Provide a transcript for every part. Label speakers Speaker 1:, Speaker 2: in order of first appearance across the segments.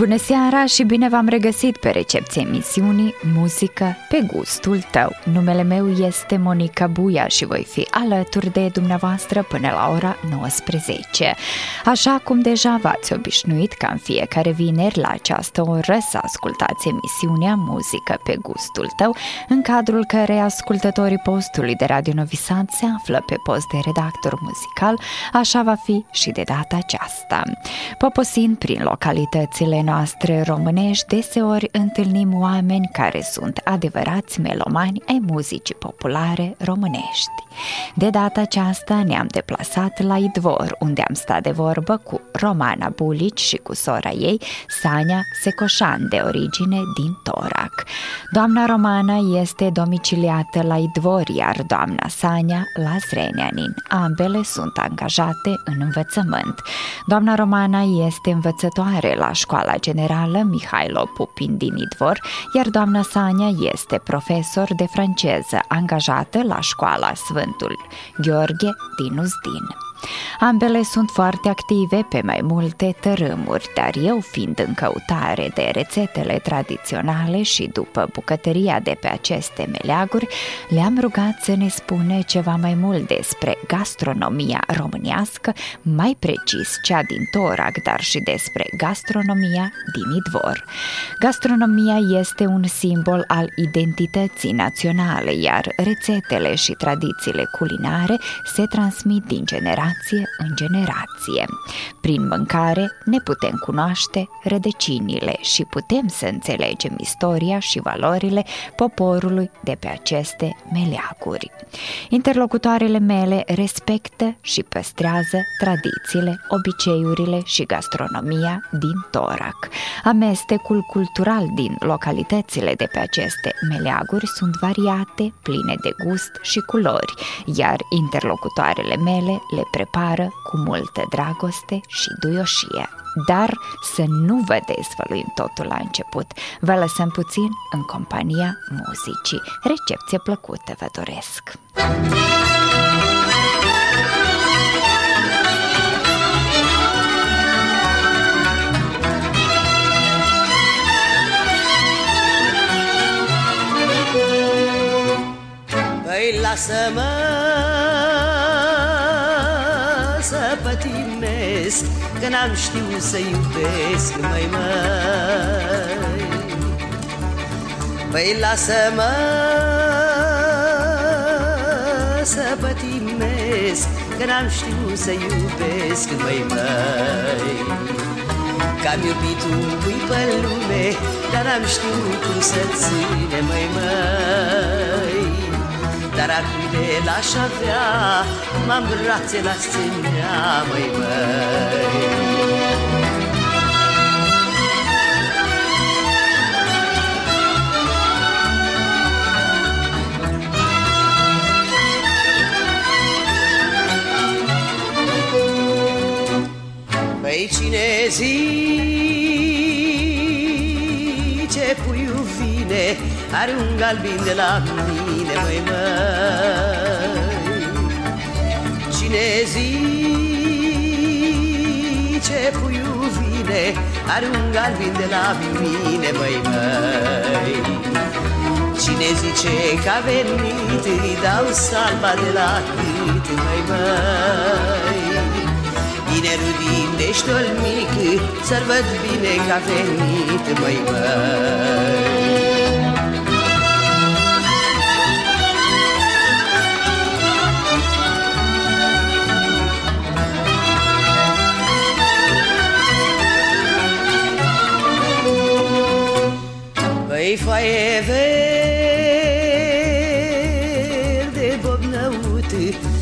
Speaker 1: Bună seara și bine v-am regăsit pe recepție emisiunii Muzică pe gustul tău. Numele meu este Monica Buia și voi fi alături de dumneavoastră până la ora 19. Așa cum deja v-ați obișnuit ca în fiecare vineri la această oră să ascultați emisiunea Muzică pe gustul tău, în cadrul care ascultătorii postului de Radio Novi Sad se află pe post de redactor muzical, așa va fi și de data aceasta. Poposind prin localitățile noastre românești, deseori întâlnim oameni care sunt adevărați melomani ai muzicii populare românești. De data aceasta ne-am deplasat la Idvor, unde am stat de vorbă cu Romana Bulici și cu sora ei, Sania Secoșan, de origine din Torac. Doamna Romana este domiciliată la Idvor, iar doamna Sania la Zrenianin. Ambele sunt angajate în învățământ. Doamna Romana este învățătoare la școala generală Mihailo Pupin din Idvor, iar doamna Sania este profesor de franceză angajată la școala Sfântul Gheorghe din Uzdin. Ambele sunt foarte active pe mai multe tărâmuri, dar eu fiind în căutare de rețetele tradiționale și după bucătăria de pe aceste meleaguri, le-am rugat să ne spune ceva mai mult despre gastronomia românească, mai precis cea din Torac, dar și despre gastronomia din Idvor. Gastronomia este un simbol al identității naționale, iar rețetele și tradițiile culinare se transmit din generație generație în generație. Prin mâncare ne putem cunoaște rădăcinile și putem să înțelegem istoria și valorile poporului de pe aceste meleaguri. Interlocutoarele mele respectă și păstrează tradițiile, obiceiurile și gastronomia din Torac. Amestecul cultural din localitățile de pe aceste meleaguri sunt variate, pline de gust și culori, iar interlocutoarele mele le prepară cu multă dragoste și duioșie. Dar să nu vă dezvăluim totul la început, vă lăsăm puțin în compania muzicii. Recepție plăcută vă doresc!
Speaker 2: Păi lasă-mă pătimesc Că n-am știut să iubesc, mai mai Păi lasă-mă să pătimesc Că n-am știut să iubesc, mai mai Că-am iubit un cui pe lume Dar n-am știut cum să ține, mai mai dar acum de l-aș avea M-am brațe la ținea, măi, măi. Păi cine zice Are un galbin de la mine mine, măi, măi. Cine zice puiul vine Are un galbin de la mine, măi, măi. Cine zice că a venit Îi dau salva de la cât, măi, măi. Tinerul din deștol mic Să-l văd bine că a venit, măi, măi Păi foaie verde bobnăut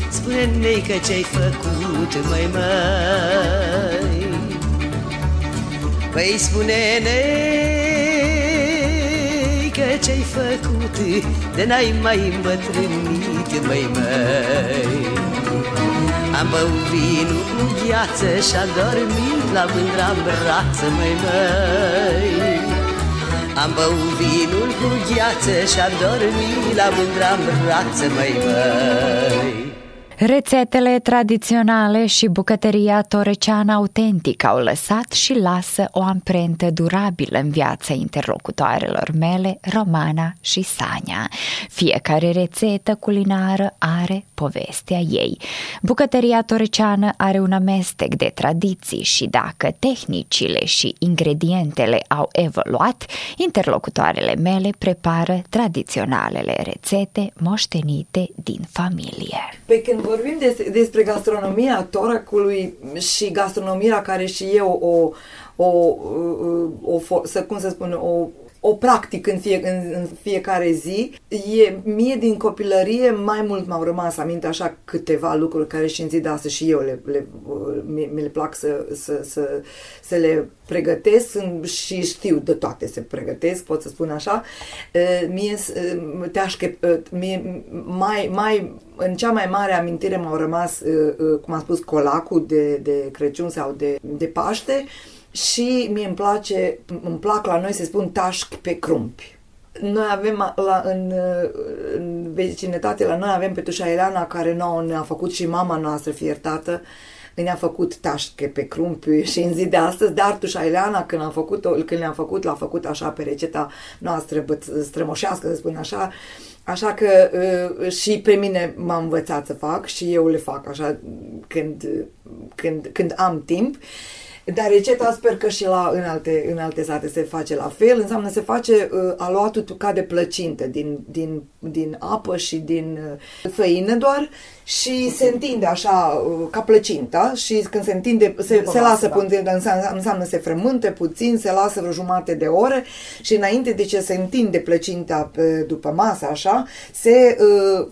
Speaker 2: Spune-ne că ce-ai făcut, măi, măi. Păi spune-ne că ce-ai făcut De n-ai mai îmbătrânit, măi, măi. Am băut vinul cu gheață și-am dormit la mândra brață, măi, măi Am băut vinul cu gheață și-am dormit la mândra brață, măi, măi
Speaker 1: Rețetele tradiționale și bucătăria toreceană autentică au lăsat și lasă o amprentă durabilă în viața interlocutoarelor mele, Romana și Sania. Fiecare rețetă culinară are povestea ei. Bucătăria toreceană are un amestec de tradiții și dacă tehnicile și ingredientele au evoluat, interlocutoarele mele prepară tradiționalele rețete moștenite din familie.
Speaker 3: Pe când vorbim des, despre gastronomia Toracului și gastronomia care și eu o, o, o, o să, cum să spun, o o practic în, fie, în, în fiecare zi. E, mie din copilărie mai mult m-au rămas aminte așa câteva lucruri care și în zi de astăzi și eu le, le, mi, mi le plac să, să, să, să le pregătesc și știu de toate se pregătesc, pot să spun așa. Mie teașche, mie, mai, mai, în cea mai mare amintire m-au rămas, cum am spus, colacul de, de Crăciun sau de, de Paște, și mie îmi place, îmi plac la noi să spun tașc pe crumpi. Noi avem la, în, în vecinătate, la noi avem pe tușa Elena care nouă ne-a făcut și mama noastră, fie iertată, ne-a făcut tașche pe crumpi și în zi de astăzi, dar tușa Eleana când, am făcut când le-am făcut, l-a făcut așa pe receta noastră strămoșească, să spun așa, Așa că uh, și pe mine m-a învățat să fac și eu le fac așa când, când, când am timp. Dar receta sper că și la, în, alte, în alte sate se face la fel. Înseamnă se face uh, aluatul ca de plăcinte din, din, din apă și din uh, făină doar și se întinde așa uh, ca plăcinta și când se întinde se, se lasă da. puțin, înseamnă, înseamnă se frământe puțin, se lasă vreo jumate de oră și înainte de ce se întinde plăcinta pe, după masă așa, se, uh,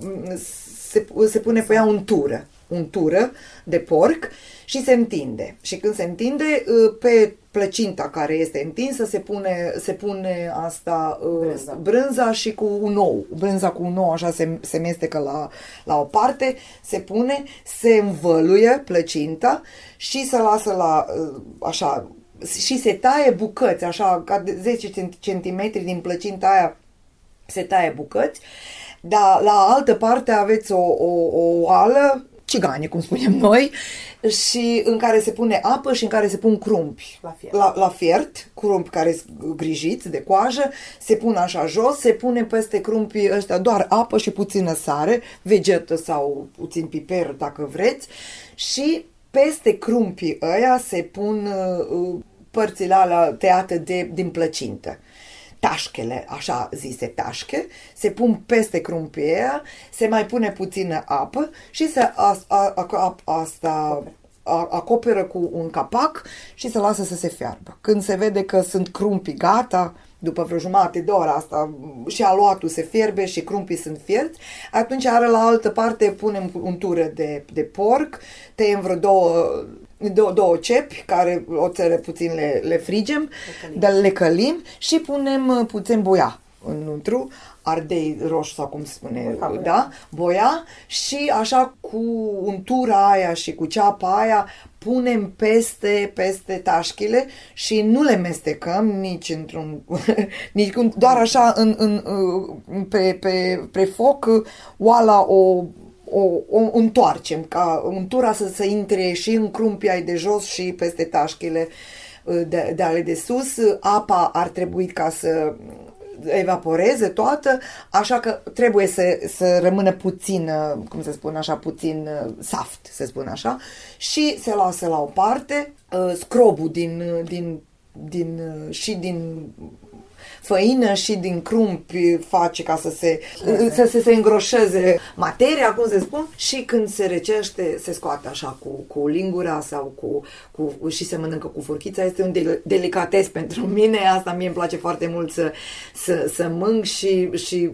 Speaker 3: se, se pune pe ea untură, untură de porc și se întinde. Și când se întinde, uh, pe plăcinta care este întinsă se pune, se pune asta uh, brânza. brânza și cu un ou. Brânza cu un ou așa se, se mestecă la, la o parte, se pune, se învăluie plăcinta și se lasă la uh, așa și se taie bucăți, așa ca de 10 cm din plăcinta aia se taie bucăți, dar la altă parte aveți o, o, o oală cigane, cum spunem noi, și în care se pune apă și în care se pun crumpi.
Speaker 4: La fiert.
Speaker 3: La, la fiert, crumpi care sunt grijiți de coajă, se pun așa jos, se pune peste crumpii ăștia doar apă și puțină sare, vegetă sau puțin piper dacă vreți, și peste crumpii ăia se pun uh, părțile alea tăiate de, din plăcintă tașchele, așa zise tașche, se pun peste crumpieia, se mai pune puțină apă și se a, a, a, asta acoperă cu un capac și se lasă să se fiarbă. Când se vede că sunt crumpii gata, după vreo jumătate de oră asta și aluatul se fierbe și crumpii sunt fierți, atunci are la altă parte punem untură de, de porc, tăiem vreo două două, două cepi care oțele puțin le, le frigem, dar le călim și punem uh, puțin boia înăuntru, ardei roșu sau cum se spune, Boia. da, boia și așa cu untura aia și cu ceapa aia punem peste, peste tașchile și nu le mestecăm nici într-un, nici doar așa în, în, în, pe, pe, pe foc oala o o, o întoarcem, ca untura să se intre și în crumpii de jos și peste tașchile uh, de, de ale de sus. Apa ar trebui ca să evaporeze toată, așa că trebuie să, să rămână puțin, cum se spune așa, puțin uh, saft, se spune așa, și se lasă la o parte uh, scrobul din, din, din, și din făină și din crumpi face ca să se, să, să se îngroșeze materia, cum se spun, și când se recește, se scoate așa cu, cu lingura sau cu, cu, și se mănâncă cu furchița. Este un del- delicates pentru mine, asta mie îmi place foarte mult să, să, să mânc și, și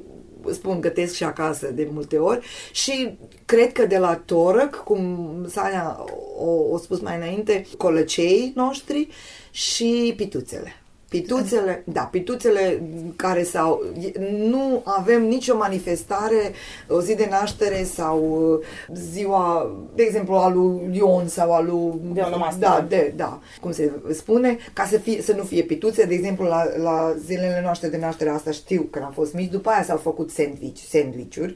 Speaker 3: spun, gătesc și acasă de multe ori. Și cred că de la Torăc, cum Sania o, o spus mai înainte, colăcei noștri și pituțele Pituțele, da, pituțele care s-au... Nu avem nicio manifestare, o zi de naștere sau uh, ziua, de exemplu, a lui Ion sau a lui...
Speaker 5: De
Speaker 3: da, de, da, cum se spune, ca să, fie, să nu fie pituțe. De exemplu, la, la zilele noastre de naștere, asta știu că am fost mici, după aia s-au făcut sandwich, sandwich-uri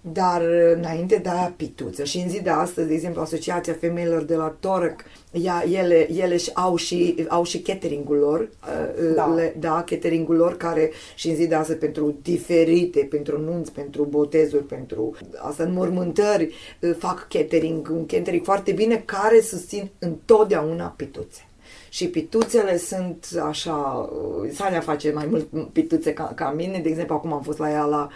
Speaker 3: dar înainte de aia pituță. Și în zi de astăzi, de exemplu, Asociația Femeilor de la Torc, ea, ele, ele și au și, au și catering-ul lor, uh,
Speaker 5: Da.
Speaker 3: le, da, catering-ul lor care și în zi de astăzi pentru diferite, pentru nunți, pentru botezuri, pentru asta înmormântări, uh, fac catering, un catering foarte bine care susțin întotdeauna pituțe. Și pituțele sunt așa, uh, Sania face mai mult pituțe ca, ca mine, de exemplu acum am fost la ea la,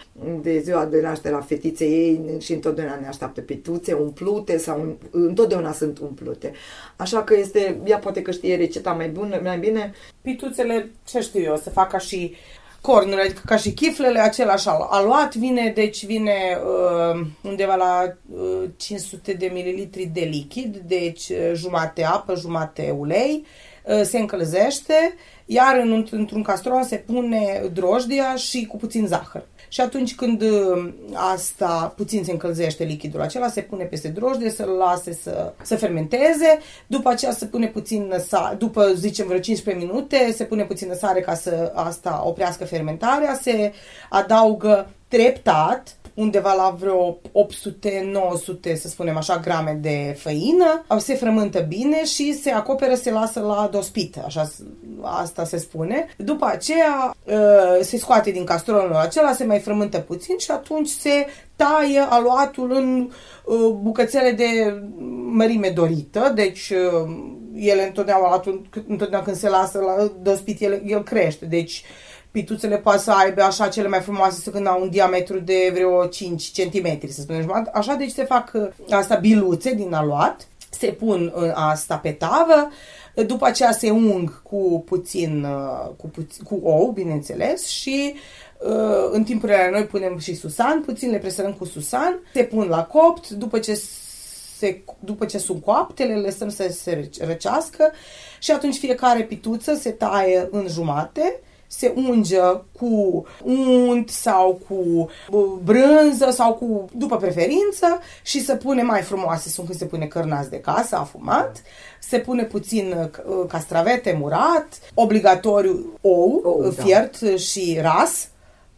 Speaker 3: de ziua de naștere a fetiței ei și întotdeauna ne așteaptă pituțe umplute sau întotdeauna sunt umplute. Așa că este, ea poate că știe receta mai bună, mai bine,
Speaker 5: Pituțele, ce știu eu, se fac ca și cornurile, adică ca și chiflele, același al- aluat vine, deci vine uh, undeva la uh, 500 de mililitri de lichid, deci uh, jumate apă, jumate ulei, uh, se încălzește, iar în, într-un castron se pune drojdia și cu puțin zahăr. Și atunci când uh, asta puțin se încălzește lichidul acela, se pune peste drojdie, să-l lase să, să fermenteze, după aceea se pune puțin sare, după zicem vreo 15 minute, se pune puțină sare ca să asta oprească fermentarea, se adaugă treptat undeva la vreo 800-900, să spunem așa, grame de făină, se frământă bine și se acoperă, se lasă la dospit, așa s- asta se spune. După aceea uh, se scoate din castronul acela, se mai frământă puțin și atunci se taie aluatul în uh, bucățele de mărime dorită, deci uh, ele întotdeauna, atunci, întotdeauna când se lasă la dospit, el, el crește, deci pituțele poate să aibă așa cele mai frumoase să când au un diametru de vreo 5 cm, să spunem. Așa, deci se fac uh, asta biluțe din aluat, se pun uh, asta pe tavă, după aceea se ung cu puțin, uh, cu, puțin, cu ou, bineînțeles, și uh, în timpurile noi punem și susan, puțin le presărăm cu susan, se pun la copt, după ce se, după ce sunt coapte, le lăsăm să se răcească și atunci fiecare pituță se taie în jumate, se unge cu unt sau cu uh, brânză sau cu, după preferință și se pune mai frumoase, sunt când se pune cărnați de casă, afumat, se pune puțin uh, castravete murat, obligatoriu ou,
Speaker 3: Ou,
Speaker 5: ou
Speaker 3: da.
Speaker 5: fiert și ras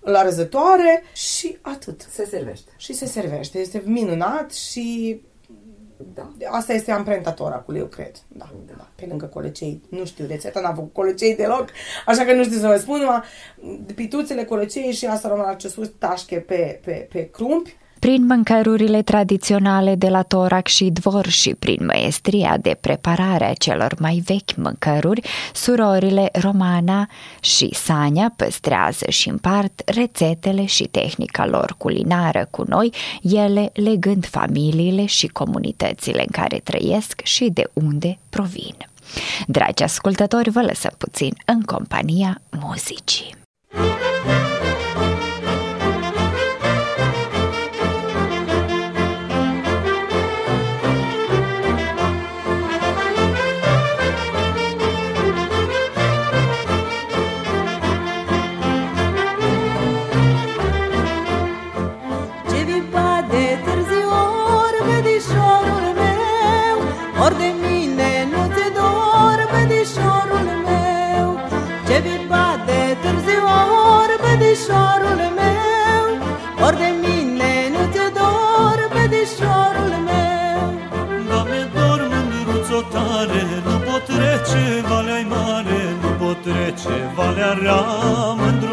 Speaker 5: la răzătoare și atât.
Speaker 3: se servește.
Speaker 5: Și se servește. Este minunat și
Speaker 3: Da.
Speaker 5: asta este amprenta toracului, eu cred. Da, da. Pe lângă colecei. Nu știu rețeta, n-am făcut colecei deloc, așa că nu știu să vă spun. Numai pituțele, colecei și asta rămân la sus tașche pe, pe, pe crumpi.
Speaker 1: Prin mâncărurile tradiționale de la Torac și Dvor și prin maestria de preparare a celor mai vechi mâncăruri, surorile Romana și Sania păstrează și împart rețetele și tehnica lor culinară cu noi, ele legând familiile și comunitățile în care trăiesc și de unde provin. Dragi ascultători, vă lăsăm puțin în compania muzicii.
Speaker 6: Pot trece valea rea,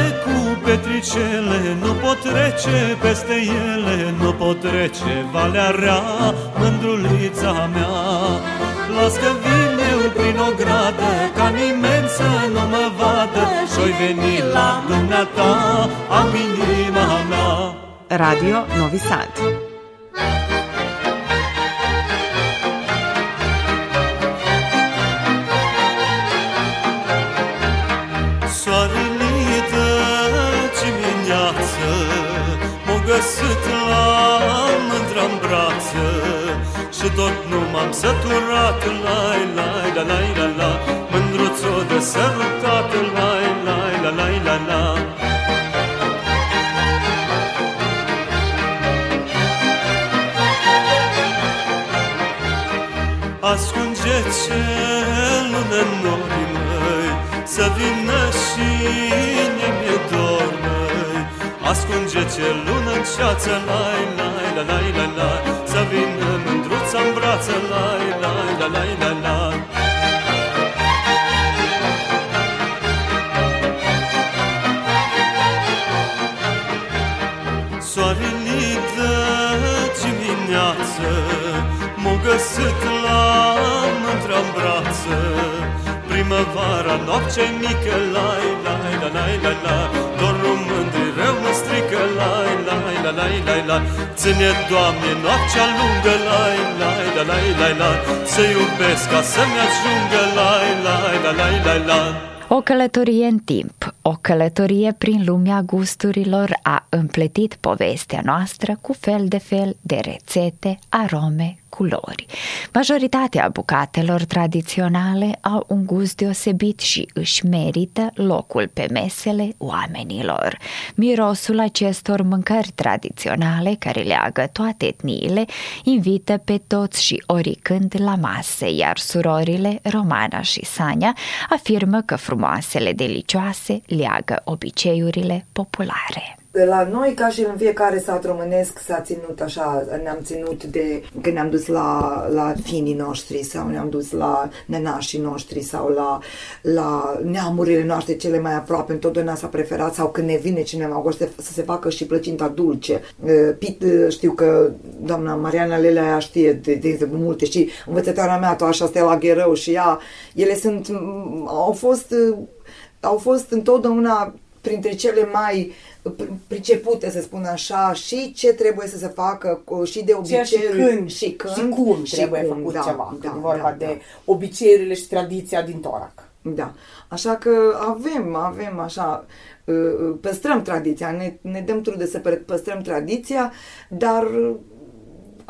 Speaker 6: e cu petricele Nu pot trece peste ele Nu pot trece valea rea Mândrulița mea Las că vin eu prin o gradă Ca nimeni să nu mă vadă Și-oi veni la dumneata Am inima mea
Speaker 4: Radio Novi Sad.
Speaker 6: Și tot nu m-am săturat. Lai, lai, la, lai, la, la Mândruțo de sărutat Lai, lai, la, lai, la, la. Ascunge cel în norii măi Să vină și mi-e dor măi Ascunge cel lună în ceață Lai, lai, la, lai, la, la Să vină mândruța în brață Lai, lai, la, lai, la, la. Soarele de dimineață M-a găsit la mântra în brață. Primăvara, noapte mică Lai, lai, la, lai, la, la lai, la, lai, la, la Ține, Doamne, noaptea lungă Lai, lai, la, lai, la, la. Să iubesc ca să-mi ajungă Lai, lai, la, lai, la, la.
Speaker 1: O călătorie în timp, o călătorie prin lumea gusturilor a împletit povestea noastră cu fel de fel de rețete, arome, culori. Majoritatea bucatelor tradiționale au un gust deosebit și își merită locul pe mesele oamenilor. Mirosul acestor mâncări tradiționale care leagă toate etniile invită pe toți și oricând la mase, iar surorile Romana și Sania afirmă că frumoasele delicioase leagă obiceiurile populare.
Speaker 3: La noi, ca și în fiecare sat românesc, s-a ținut așa, ne-am ținut de când ne-am dus la, la finii noștri sau ne-am dus la nenașii noștri sau la, la neamurile noastre cele mai aproape, întotdeauna s-a preferat sau când ne vine cineva gost să se facă și plăcinta dulce. Pit, știu că doamna Mariana Lelea știe de, de exemplu multe și învățătoarea mea, tot așa Stella Gherău și ea, ele sunt, au fost, au fost întotdeauna printre cele mai pricepute, să spun așa, și ce trebuie să se facă și de obiceiuri
Speaker 5: și când,
Speaker 3: și, când,
Speaker 5: și cum
Speaker 3: și
Speaker 5: trebuie
Speaker 3: cum,
Speaker 5: făcut
Speaker 3: da,
Speaker 5: ceva,
Speaker 3: da,
Speaker 5: când e vorba
Speaker 3: da,
Speaker 5: de
Speaker 3: da.
Speaker 5: obiceiurile și tradiția din Torac.
Speaker 3: Da. Așa că avem, avem așa, păstrăm tradiția, ne, ne dăm trude să păstrăm tradiția, dar,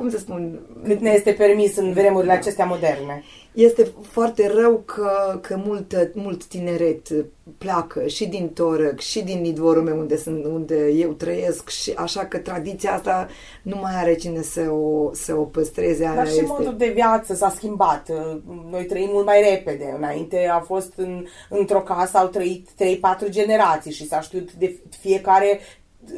Speaker 3: cum să spun...
Speaker 5: Cât ne este permis în vremurile acestea moderne.
Speaker 3: Este foarte rău că, că mult, mult tineret pleacă și din Torăc și din Nidvorul meu unde, sunt, unde eu trăiesc și așa că tradiția asta nu mai are cine să o, să o păstreze.
Speaker 5: Dar
Speaker 3: Aia
Speaker 5: și
Speaker 3: este...
Speaker 5: modul de viață s-a schimbat. Noi trăim mult mai repede. Înainte a fost în, într-o casă, au trăit 3-4 generații și s-a știut de fiecare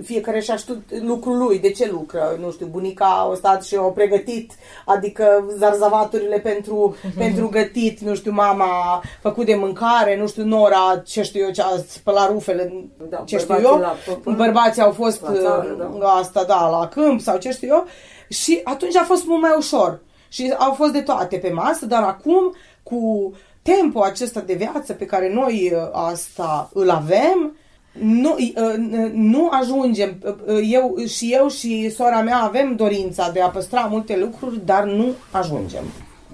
Speaker 5: fiecare și-a știut lucrul lui, de ce lucră, nu știu, bunica a stat și a pregătit, adică zarzavaturile pentru, pentru gătit, nu știu, mama a făcut de mâncare, nu știu, Nora, ce știu eu, ce a spălat rufele,
Speaker 3: Da,
Speaker 5: ce știu
Speaker 3: bărbații
Speaker 5: eu,
Speaker 3: la păpă,
Speaker 5: bărbații au fost
Speaker 3: la țară,
Speaker 5: uh,
Speaker 3: da.
Speaker 5: asta, da, la câmp sau ce știu eu, și atunci a fost mult mai ușor. Și au fost de toate pe masă, dar acum, cu tempo acesta de viață pe care noi uh, asta îl avem, nu, uh, nu ajungem. Uh, Eu și eu și sora mea avem dorința de a păstra multe lucruri, dar nu ajungem.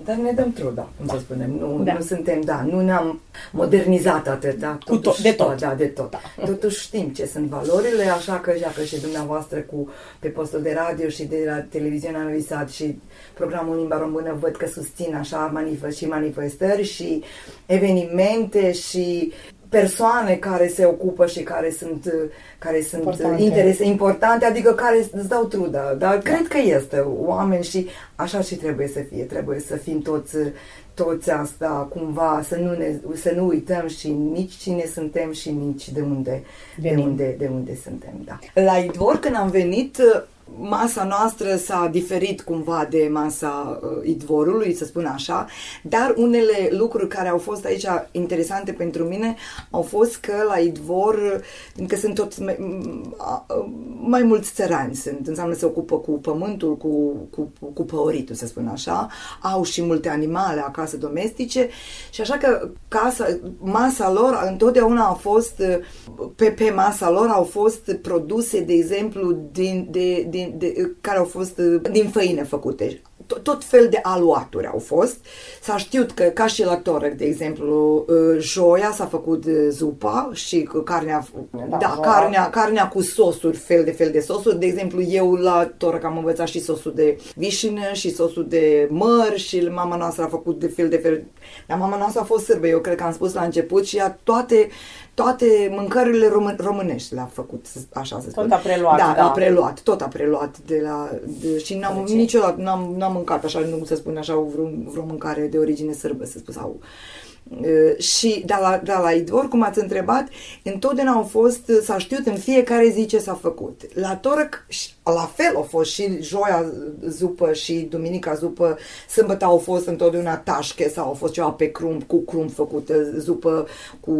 Speaker 3: Dar ne dăm truda, cum să spunem. Nu,
Speaker 5: Da.
Speaker 3: nu suntem, da, nu ne-am modernizat atât, da.
Speaker 5: Cu tot, de tot.
Speaker 3: Da, de tot. Da. Totuși știm ce sunt valorile, așa că, dacă și dumneavoastră cu, pe postul de radio și de la televiziunea Novi Sad și programul Limba Română văd că susțin așa manifest și manifestări și evenimente și persoane care se ocupă și care sunt, care sunt
Speaker 5: Importante.
Speaker 3: interese importante, adică care îți dau trudă. Dar cred că este oameni și așa și trebuie să fie. Trebuie să fim toți, toți asta cumva, să nu, ne, să nu uităm și nici cine suntem și nici de unde, de
Speaker 5: Venim.
Speaker 3: unde, de unde suntem. Da. La Idvor, când am venit, masa noastră s-a diferit cumva de masa uh, idvorului, să spun așa, dar unele lucruri care au fost aici interesante pentru mine au fost că la idvor, că sunt tot mai, mai mulți țărani, sunt, înseamnă se ocupă cu pământul, cu, cu, cu păoritul, să spun așa, au și multe animale acasă domestice. Și așa că casa, masa lor întotdeauna a fost, pe, pe masa lor au fost produse, de exemplu, din, de, din, de, care au fost din făină făcute tot, tot fel de aluaturi au fost. S-a știut că, ca și la Torec, de exemplu, uh, joia s-a făcut uh, zupa și carnea, da, da carnea, carnea cu sosuri, fel de fel de sosuri. De exemplu, eu la Torec am învățat și sosul de vișină și sosul de măr și mama noastră a făcut de fel de fel. Dar mama noastră a fost sârbă, eu cred că am spus la început și ea toate toate mâncărurile român, românești le-a făcut, așa să spun.
Speaker 5: Tot a preluat.
Speaker 3: Da,
Speaker 5: da.
Speaker 3: a preluat, tot a preluat de la... De, și n-am, niciodată n-am, n-am mâncat așa, nu să spun așa, vreo, vreo mâncare de origine sârbă, să spun, sau și de la, de la Idvor, cum ați întrebat, întotdeauna au fost, s-a știut în fiecare zi ce s-a făcut. La Torăc, la fel au fost și joia zupă și duminica zupă, sâmbătă au fost întotdeauna tașche sau au fost ceva pe crumb, cu crumb făcută, zupă cu,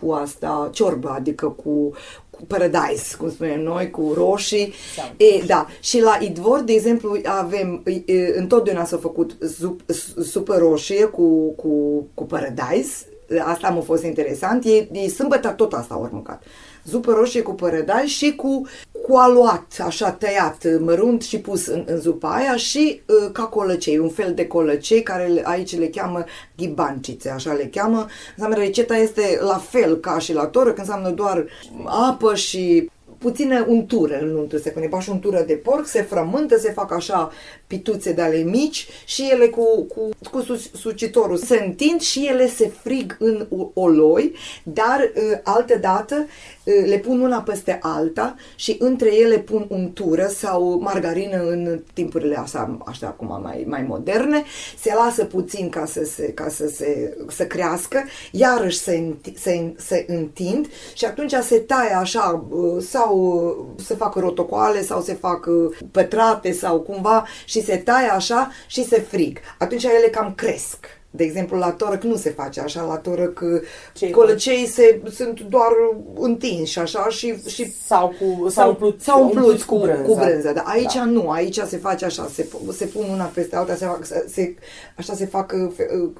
Speaker 3: cu asta, ciorbă, adică cu, cu paradise, cum spunem noi, cu roșii. E, da. Și la Idvor, de exemplu, avem, e, întotdeauna s-a făcut zup, supă roșie cu, cu, cu paradise. Asta m-a fost interesant. E, e sâmbătă tot asta au mâncat zupă roșie cu părădai și cu, cu aluat, așa tăiat mărunt și pus în, în zupa aia și uh, ca colăcei, un fel de colăcei care aici le cheamă ghibancițe, așa le cheamă. Înseamnă receta este la fel ca și la toră, când înseamnă doar apă și puțină untură în untru, se pune bași untură de porc, se frământă, se fac așa pituțe de ale mici și ele cu, cu, cu sucitorul. Se întind și ele se frig în oloi, dar uh, altă dată uh, le pun una peste alta și între ele pun untură sau margarină în timpurile astea, așa acum mai, mai moderne, se lasă puțin ca să se, ca să se să crească, iarăși se, se, se întind și atunci se taie așa uh, sau se fac rotocoale sau se fac pătrate sau cumva și se taie așa și se frig. Atunci ele cam cresc. De exemplu, la torăc nu se face așa, la torăc Ce colăcei se, sunt doar întinși așa și... și
Speaker 5: sau cu, sau umpluți,
Speaker 3: sau umpluți cu, cu brânză. Cu brânză da. Aici da. nu, aici se face așa, se, se pun una peste alta, se fac, se, așa se fac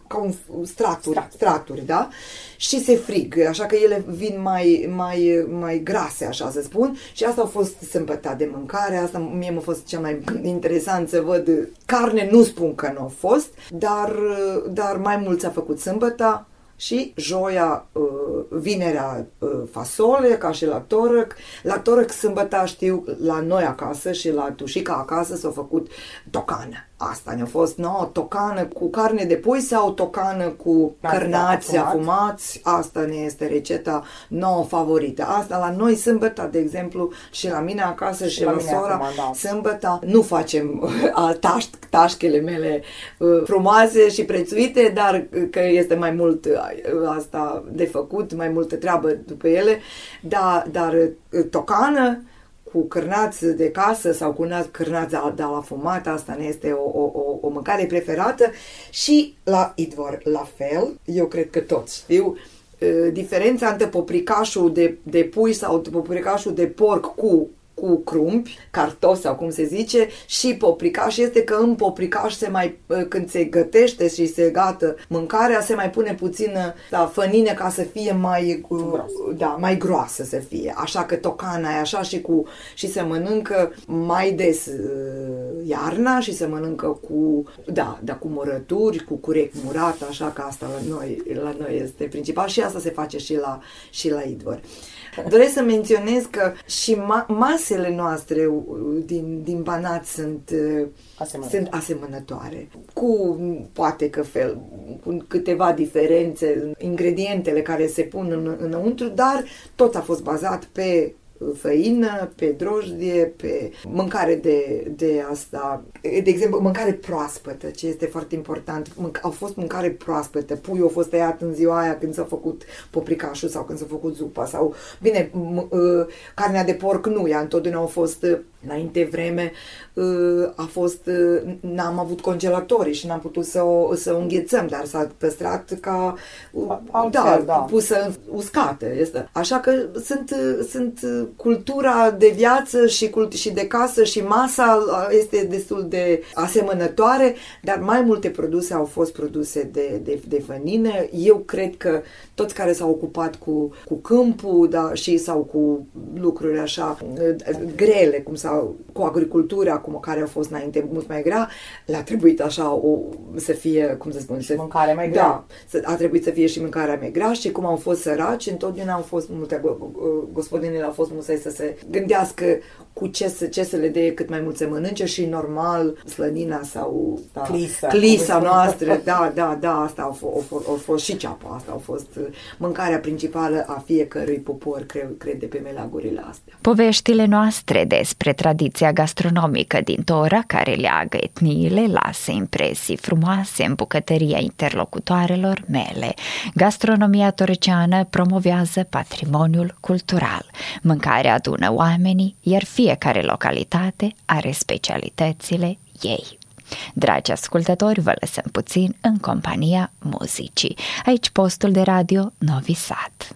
Speaker 3: ca un straturi, straturi, straturi da? Și se frig, așa că ele vin mai, mai, mai grase, așa să spun, și asta a fost sâmbăta de mâncare, asta mie m-a fost cea mai interesant să văd. Carne nu spun că nu a fost, dar, dar mai mult s-a făcut sâmbăta, și joia, uh, vinerea uh, fasole, ca și la torăc. La torăc sâmbăta știu, la noi acasă și la tușica acasă s-a făcut tocană. Asta ne-a fost nouă, tocană cu carne de pui sau tocană cu cărnați afumați. Asta ne este receta nouă favorită. Asta la noi sâmbătă, de exemplu, și la mine acasă și, și la, la sora, acum, da. sâmbătă nu facem taș, tașchele mele uh, frumoase și prețuite, dar că este mai mult uh, asta de făcut, mai multă treabă după ele, dar, dar uh, tocană cu cârnați de casă sau cu cârnați de la fumat, asta ne este o, o, o mâncare preferată. Și la Idvor la fel, eu cred că toți știu, diferența între popricașul de, de pui sau popricașul de porc cu cu crumpi, cartofi sau cum se zice, și popricaș este că în popricaș se mai, ă, când se gătește și se gată mâncarea, se mai pune puțină da, fănină ca să fie mai, ă, Gros. da, mai groasă să fie. Așa că tocana e așa și, cu, și se mănâncă mai des ă, iarna și se mănâncă cu, da, da, cu murături, cu curec murat, așa că asta la noi, la noi este principal și asta se face și la, și la Idvor. Doresc să menționez că și ma- masele noastre din, din Banat sunt, uh, asemănătoare. sunt asemănătoare. Cu, poate că fel, cu câteva diferențe în ingredientele care se pun în, înăuntru, dar tot a fost bazat pe făină, pe drojdie, pe mâncare de, de asta, de exemplu, mâncare proaspătă, ce este foarte important. Mânc- au fost mâncare proaspătă, puiul a fost tăiat în ziua aia când s-a făcut popricașul sau când s-a făcut zupa sau, bine, m- m- ă, carnea de porc nu, ea întotdeauna a fost Înainte vreme uh, a fost, uh, n-am avut congelatorii și n-am putut să o, să o înghețăm, dar s-a păstrat ca, uh,
Speaker 5: Altfel,
Speaker 3: da,
Speaker 5: da.
Speaker 3: pusă uscată. Este. Așa că sunt, sunt cultura de viață și, cult- și de casă și masa este destul de asemănătoare, dar mai multe produse au fost produse de, de, de fănină. Eu cred că toți care s-au ocupat cu, cu câmpul da, și sau cu lucruri așa grele, cum sau cu agricultura, acum care a fost înainte mult mai grea, le-a trebuit așa o, să fie, cum să spun, să,
Speaker 5: Mâncare mai grea.
Speaker 3: Da, să, a trebuit să fie și mâncarea mai grea și cum au fost săraci, întotdeauna au fost multe, go- go- gospodinele au fost musai să se gândească cu ce să, ce să le dea cât mai mult să mănânce și normal slănina sau da,
Speaker 5: Clisa,
Speaker 3: clisa
Speaker 5: cum îi spun.
Speaker 3: noastră, da, da, da, asta au fost, au fost, au fost și ceapa, asta au fost uh, mâncarea principală a fiecărui popor, cred, cred de pe melagurile astea.
Speaker 7: Poveștile noastre despre tradiția gastronomică din Tora care leagă etniile lasă impresii frumoase în bucătăria interlocutoarelor mele. Gastronomia torceană promovează patrimoniul cultural. Mâncarea adună oamenii, iar fiecare localitate are specialitățile ei. Dragi ascultători, vă lăsăm puțin în compania muzicii. Aici postul de radio Novi Sad.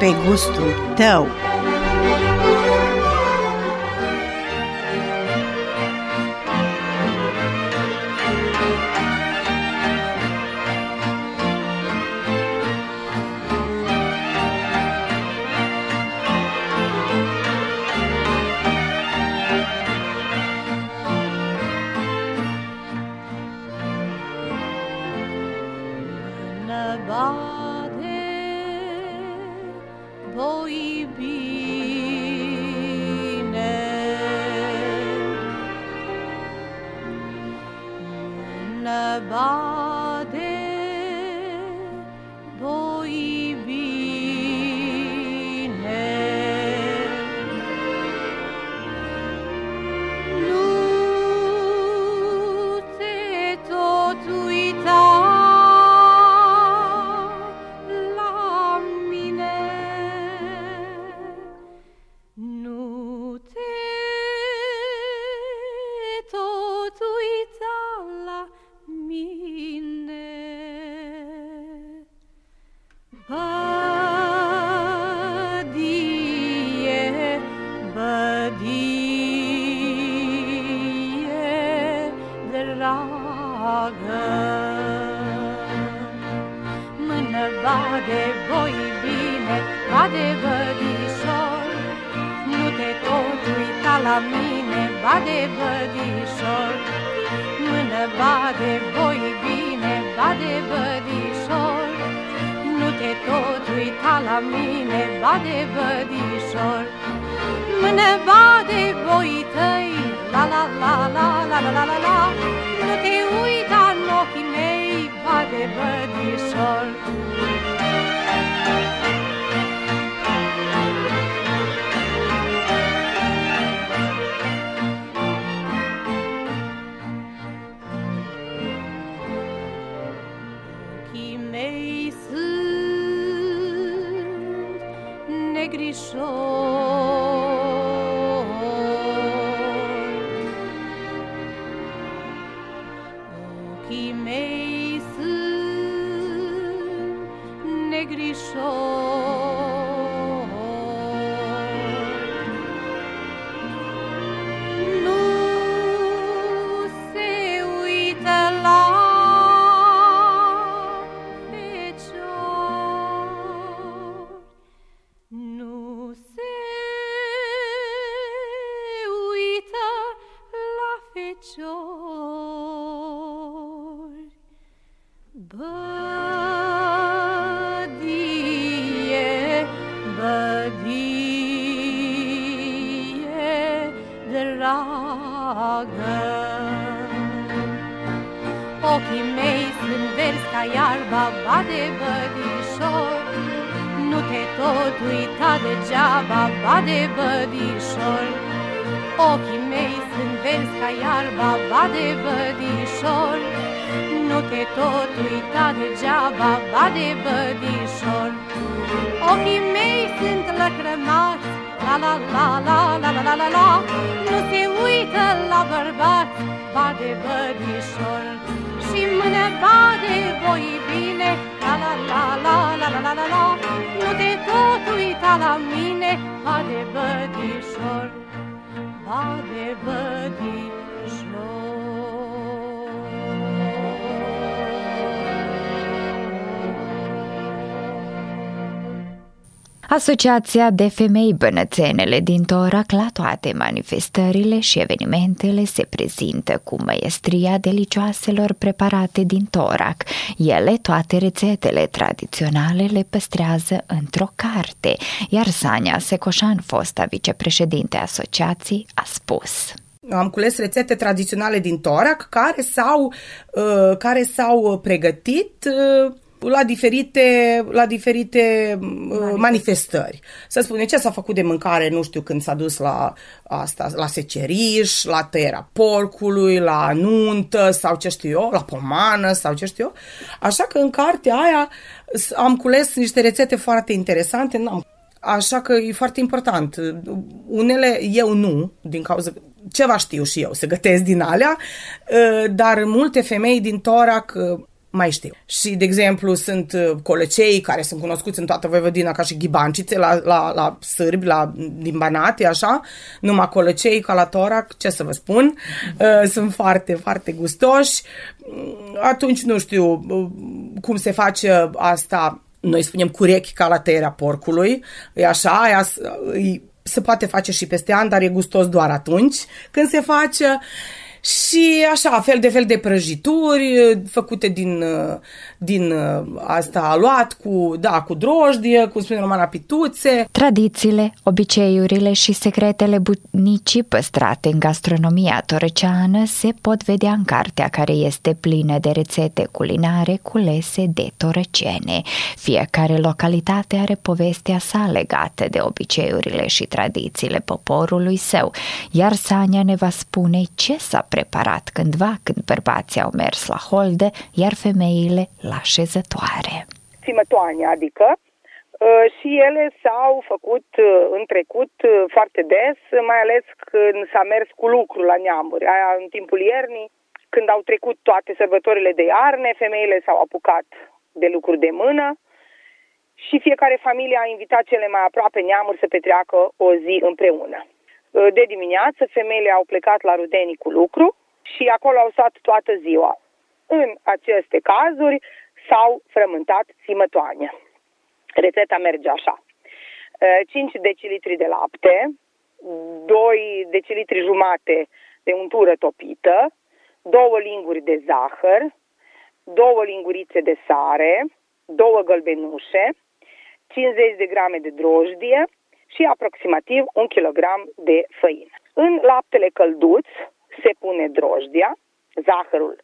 Speaker 8: Pe gustul
Speaker 9: ki meysin ne ca la mine, ba de vădișor, ba de vădișor.
Speaker 1: Asociația de femei bănățenele din Torac la toate manifestările și evenimentele se prezintă cu măestria delicioaselor preparate din Torac. Ele, toate rețetele tradiționale, le păstrează într-o carte, iar Sania Secoșan, fosta vicepreședinte a asociației, a spus.
Speaker 5: Am cules rețete tradiționale din Torac care s-au, uh, care s-au pregătit uh, la diferite, la diferite uh, manifestări. Să spune ce s-a făcut de mâncare, nu știu, când s-a dus la asta, la seceriș, la tăierea porcului, la nuntă sau ce știu eu, la pomană sau ce știu eu. Așa că în cartea aia s- am cules niște rețete foarte interesante, n-am Așa că e foarte important. Unele eu nu, din cauza ceva știu și eu, să gătesc din alea, uh, dar multe femei din Torac uh, mai știu. Și, de exemplu, sunt uh, colecei care sunt cunoscuți în toată Vojvodina ca și ghibancițe la, la, la sârbi, la, din Banate, așa, numai colecei ca la Torac, ce să vă spun, uh, sunt foarte, foarte gustoși. Mm, Atunci, nu știu uh, cum se face asta noi spunem curechi ca la tăierea porcului, e așa, aia s- e, se poate face și peste an, dar e gustos doar atunci când se face și așa, fel de fel de prăjituri făcute din, din asta aluat cu, da, cu drojdie, cu spune romana pituțe.
Speaker 1: Tradițiile, obiceiurile și secretele bunicii păstrate în gastronomia torăceană se pot vedea în cartea care este plină de rețete culinare culese de torăcene. Fiecare localitate are povestea sa legată de obiceiurile și tradițiile poporului său, iar Sania ne va spune ce s-a preparat cândva când bărbații au mers la holde, iar femeile la șezătoare.
Speaker 10: Țimătoane, adică uh, și ele s-au făcut uh, în trecut uh, foarte des, mai ales când s-a mers cu lucru la neamuri. Aia în timpul iernii, când au trecut toate sărbătorile de iarne, femeile s-au apucat de lucruri de mână și fiecare familie a invitat cele mai aproape neamuri să petreacă o zi împreună. De dimineață, femeile au plecat la rudenii cu lucru și acolo au stat toată ziua. În aceste cazuri s-au frământat țimătoane. Rețeta merge așa. 5 decilitri de lapte, 2 decilitri jumate de untură topită, 2 linguri de zahăr, 2 lingurițe de sare, 2 gălbenușe, 50 de grame de drojdie și aproximativ 1 kg de făină. În laptele călduț se pune drojdia, zahărul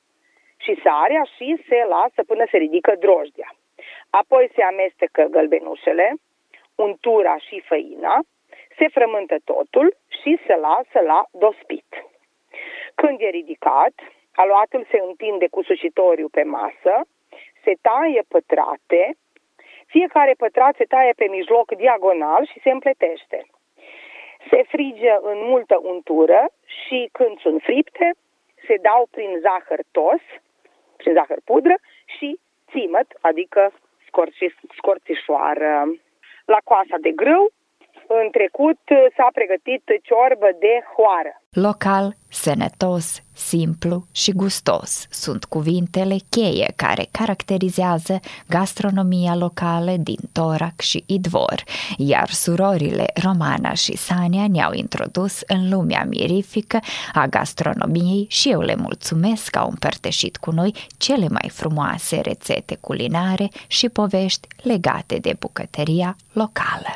Speaker 10: și sarea și se lasă până se ridică drojdia. Apoi se amestecă gălbenușele, untura și făina, se frământă totul și se lasă la dospit. Când e ridicat, aluatul se întinde cu sușitoriu pe masă, se taie pătrate, fiecare pătrat se taie pe mijloc diagonal și se împletește. Se frige în multă untură și când sunt fripte, se dau prin zahăr tos, prin zahăr pudră și țimăt, adică scorți, scorțișoară. La coasa de grâu în trecut s-a pregătit ciorbă de hoară.
Speaker 1: Local, sănătos, simplu și gustos sunt cuvintele cheie care caracterizează gastronomia locală din Torac și Idvor, iar surorile Romana și Sania ne-au introdus în lumea mirifică a gastronomiei și eu le mulțumesc că au împărtășit cu noi cele mai frumoase rețete culinare și povești legate de bucătăria locală.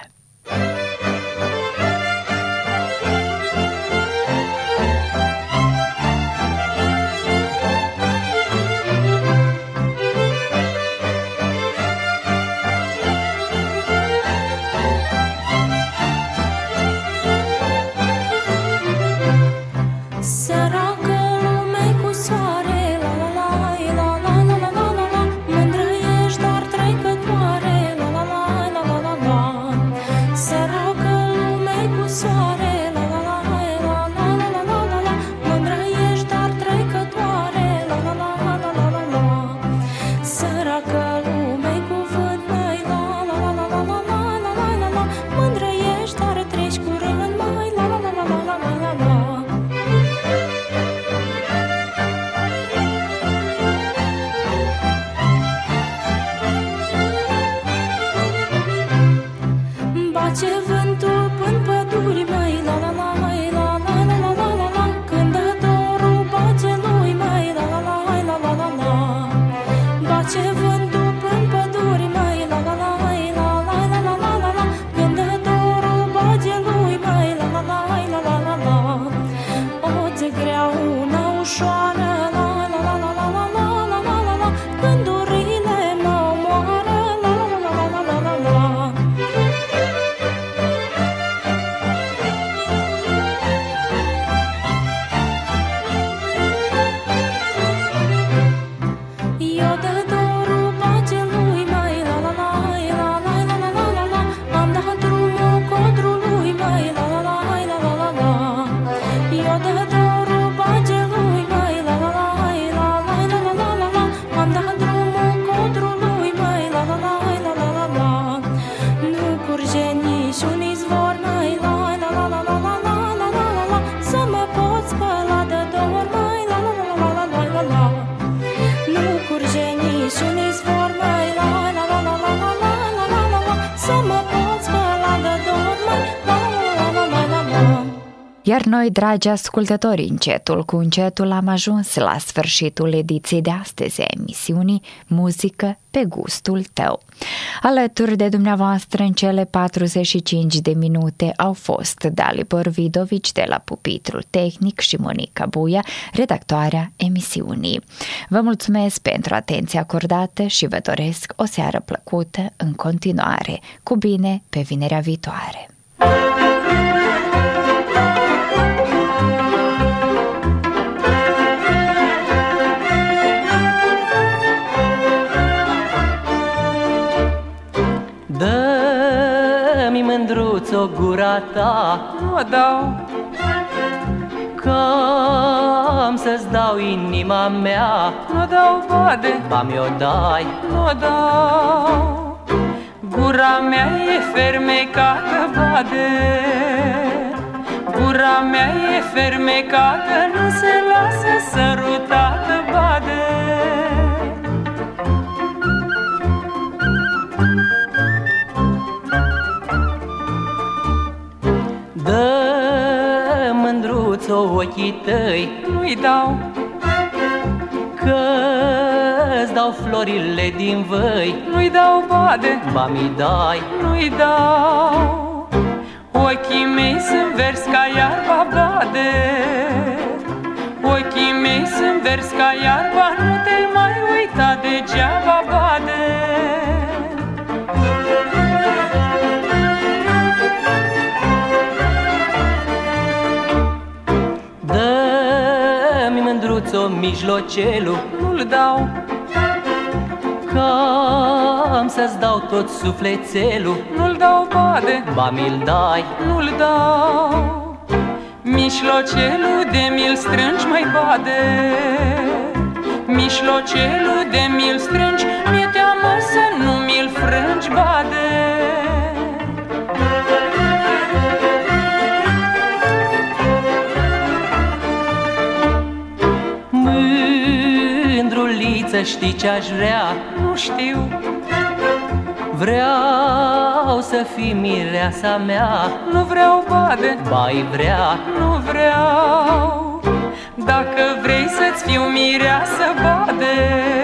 Speaker 1: Iar noi, dragi ascultători, încetul cu încetul am ajuns la sfârșitul ediției de astăzi a emisiunii Muzică pe gustul tău. Alături de dumneavoastră în cele 45 de minute au fost Dalibor Vidovici de la Pupitrul Tehnic și Monica Buia, redactoarea emisiunii. Vă mulțumesc pentru atenția acordată și vă doresc o seară plăcută în continuare. Cu bine pe vinerea viitoare!
Speaker 11: Dă-mi gura ta
Speaker 12: Nu o dau,
Speaker 11: Că am să-ți dau inima mea.
Speaker 12: Nu o dau bade,
Speaker 11: Ba mi-o dai.
Speaker 12: Nu o dau. Gura mea e fermecată, bade. Gura mea e fermecată, nu se lasă sărutată,
Speaker 11: ochii tăi
Speaker 12: Nu-i dau,
Speaker 11: Că-ți dau florile din văi
Speaker 12: nu-i dau bade,
Speaker 11: Ba mi dai
Speaker 12: nu-i dau. Ochii mei sunt vers ca iarba, bade. Ochii mei sunt vers ca iarba, nu te mai uita degeaba, bade.
Speaker 11: Mijlocelul
Speaker 12: Nu-l dau,
Speaker 11: Că am să-ți dau tot sufletelul
Speaker 12: nu-l dau bade,
Speaker 11: Ba mi-l dai
Speaker 12: nu-l dau. Mișlocelul de mil strângi mai bade. Mișlocelul de mil strângi, mi-e teamă să nu mi-l frângi, bade.
Speaker 11: Mândruliță știi ce-aș vrea
Speaker 12: Nu știu,
Speaker 11: Vreau să fii mireasa mea
Speaker 12: nu vreau bade,
Speaker 11: Bai vrea
Speaker 12: nu vreau. Dacă vrei să-ți fiu mireasă, bade